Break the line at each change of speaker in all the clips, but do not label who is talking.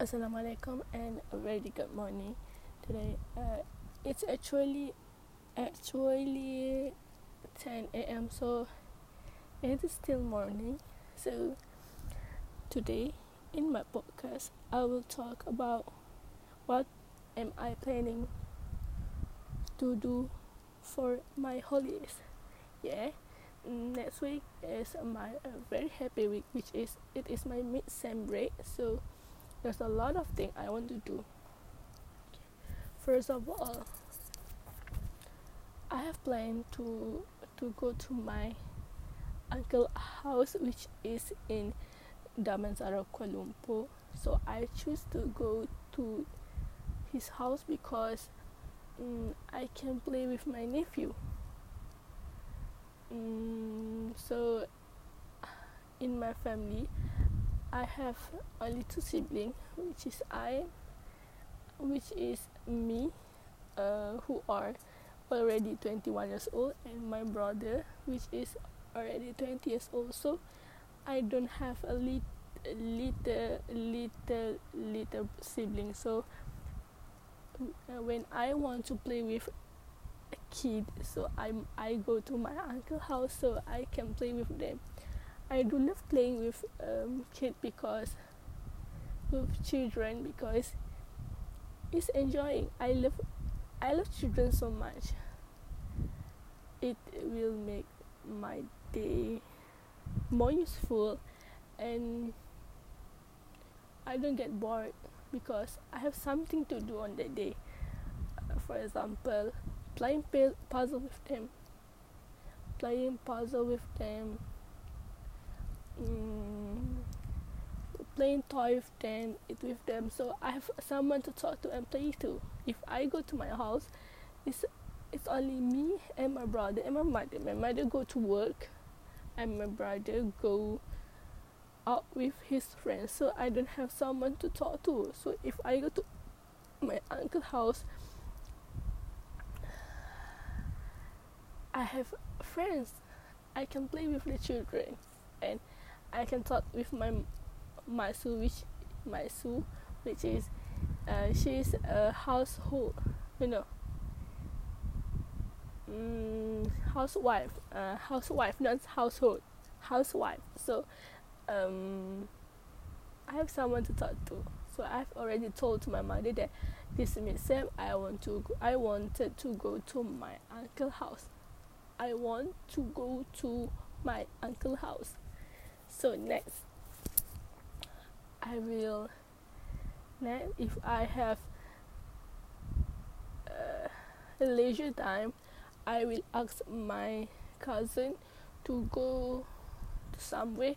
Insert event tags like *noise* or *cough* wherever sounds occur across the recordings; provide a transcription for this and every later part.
Assalamualaikum and a very good morning today. Uh, it's actually actually 10 a.m. so it is still morning. So today in my podcast I will talk about what am I planning to do for my holidays. Yeah. Next week is my uh, very happy week which is it is my mid sem break so there's a lot of things I want to do. First of all, I have planned to to go to my uncle house which is in Damansara, Kuala Lumpur. So I choose to go to his house because um, I can play with my nephew. Um, so in my family, I have only two siblings, which is I, which is me, uh, who are already 21 years old, and my brother, which is already 20 years old. So I don't have a lit- little, little, little sibling. So uh, when I want to play with a kid, so I'm I go to my uncle house so I can play with them. I do love playing with um, kids because with children because it's enjoying. I love I love children so much. It will make my day more useful and I don't get bored because I have something to do on that day. Uh, for example, playing puzzle with them, playing puzzle with them, mm, playing toy with them, with them. So I have someone to talk to and play to. If I go to my house, it's it's only me and my brother and my mother. My mother go to work, and my brother go out with his friends. So I don't have someone to talk to. So if I go to my uncle's house, I have friends. I can play with the children, and I can talk with my Masu, which Masu, which is uh, she's a household, you know, mm, housewife, uh, housewife, not household, housewife. So, um, I have someone to talk to. So I've already told to my mother that this Sam, I want to, go, I wanted to go to my uncle house. I want to go to my uncle house so next I will next if I have uh, leisure time I will ask my cousin to go somewhere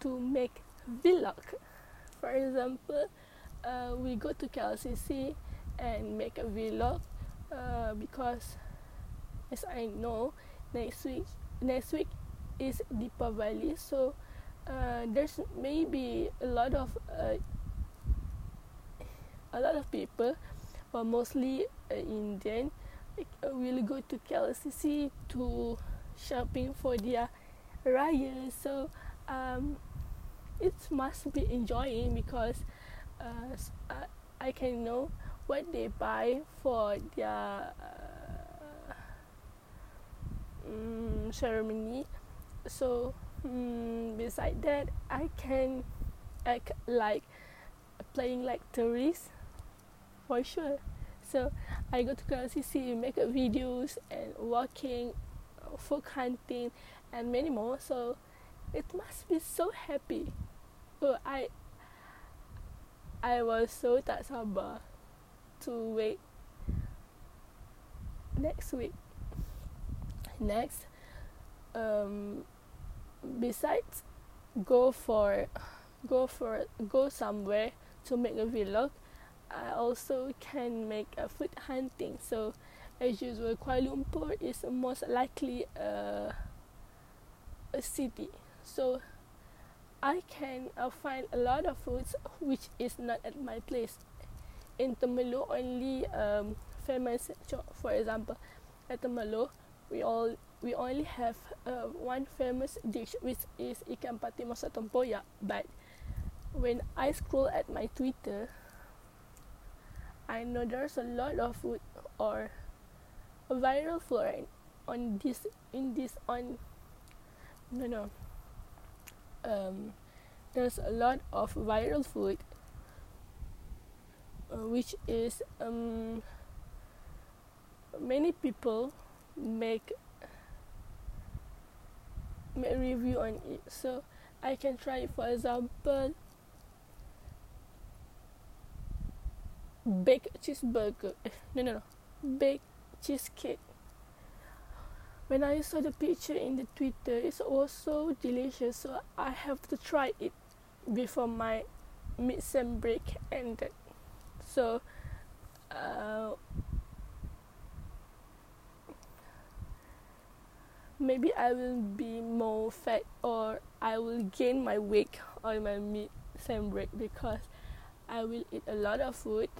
to make vlog. For example uh, we go to KLCC and make a vlog uh, because as I know next week next week is Deepavali so uh, there's maybe a lot of uh, a lot of people, but mostly uh, Indian, uh, will go to KLCC to shopping for their raya. So um, it must be enjoying because uh, I, I can know what they buy for their um, ceremony. So mm, beside that I can act like playing like tourist for sure. So I go to KLCC make videos and walking folk hunting and many more. So it must be so happy. So I I was so tak sabar to wait next week. Next um besides go for go for go somewhere to make a vlog I also can make a food hunting. So as usual Kuala Lumpur is most likely a, a city. So I can uh, find a lot of foods which is not at my place. In Temerloh only um, famous for example at Temerloh we all we only have uh, one famous dish which is ikan patin masak tempoyak. But when I scroll at my Twitter, I know there's a lot of food or viral food on this in this on no no. Um there's a lot of viral food uh, which is um many people make make review on it so i can try it for example baked cheeseburger eh, no no no baked cheesecake when I saw the picture in the Twitter, it's also delicious. So I have to try it before my mid-sem break ended. So uh, maybe I will be more fat or I will gain my weight on my mid-sem break because I will eat a lot of food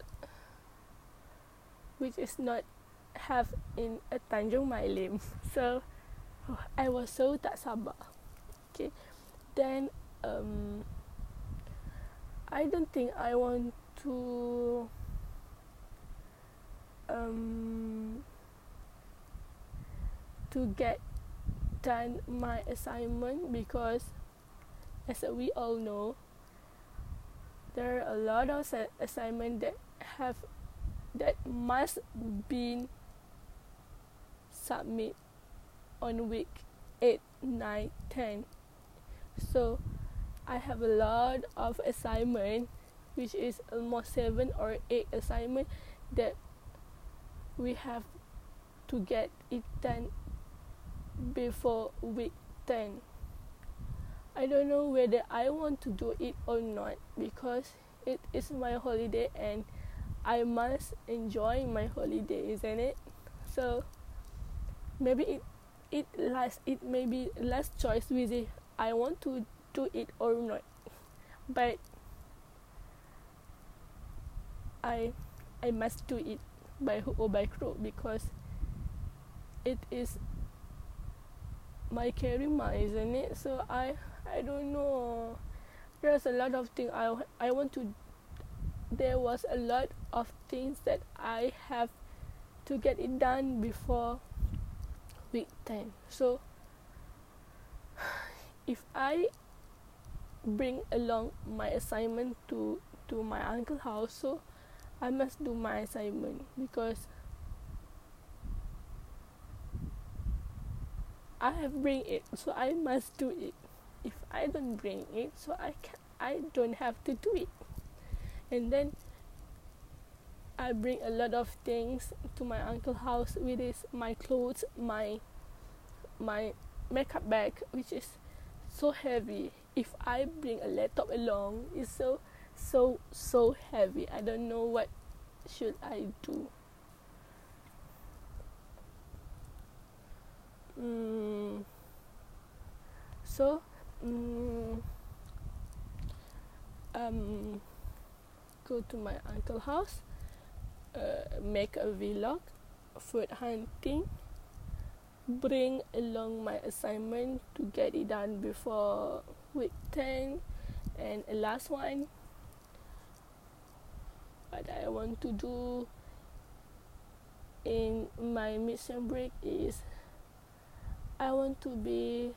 which is not have in a Tanjung Malim. *laughs* So oh, I was so tak sabar. Okay. Then um I don't think I want to um to get done my assignment because as we all know there are a lot of assignment that have that must be submit on week 8, 9, 10. So I have a lot of assignment which is almost 7 or 8 assignment that we have to get it done before week 10. I don't know whether I want to do it or not because it is my holiday and I must enjoy my holiday, isn't it? So maybe it it last it may be last choice with it. I want to do it or not but I I must do it by hook or by crook because it is my karma isn't it? So I I don't know. There's a lot of things I I want to there was a lot of things that I have to get it done before week 10 so *sighs* if i bring along my assignment to to my uncle house so i must do my assignment because i have bring it so i must do it if i don't bring it so i can i don't have to do it and then I bring a lot of things to my uncle's house, which is my clothes, my my makeup bag, which is so heavy. If I bring a laptop along, it's so so so heavy. I don't know what should I do. Mm. So, mm, um, go to my uncle house uh, make a vlog food hunting bring along my assignment to get it done before week 10 and the last one what i want to do in my mission break is i want to be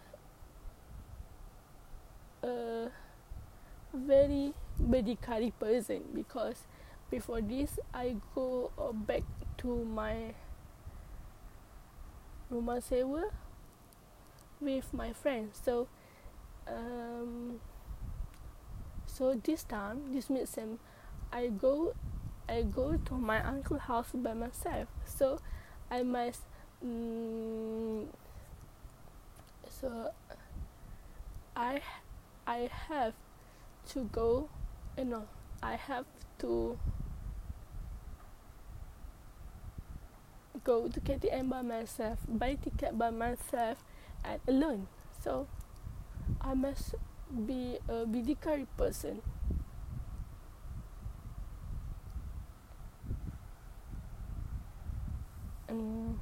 a very berdikari person because before this I go uh, back to my rumah sewa with my friends. So um, so this time this midsem I go I go to my uncle house by myself. So I must mm, so I I have to go you know I have to go to KTM by myself, buy ticket by myself, and alone. So I must be a bidikari person. Um,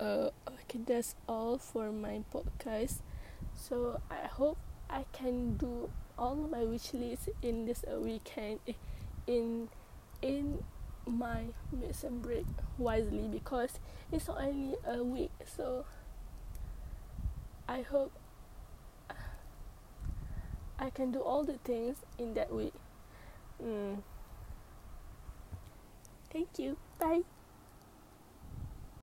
uh, okay that's all for my podcast. So i hope i can do all my wish list in this weekend in in my midterm break wisely because it's only a week. So i hope i can do all the things in that week. Mm. thank you. Bye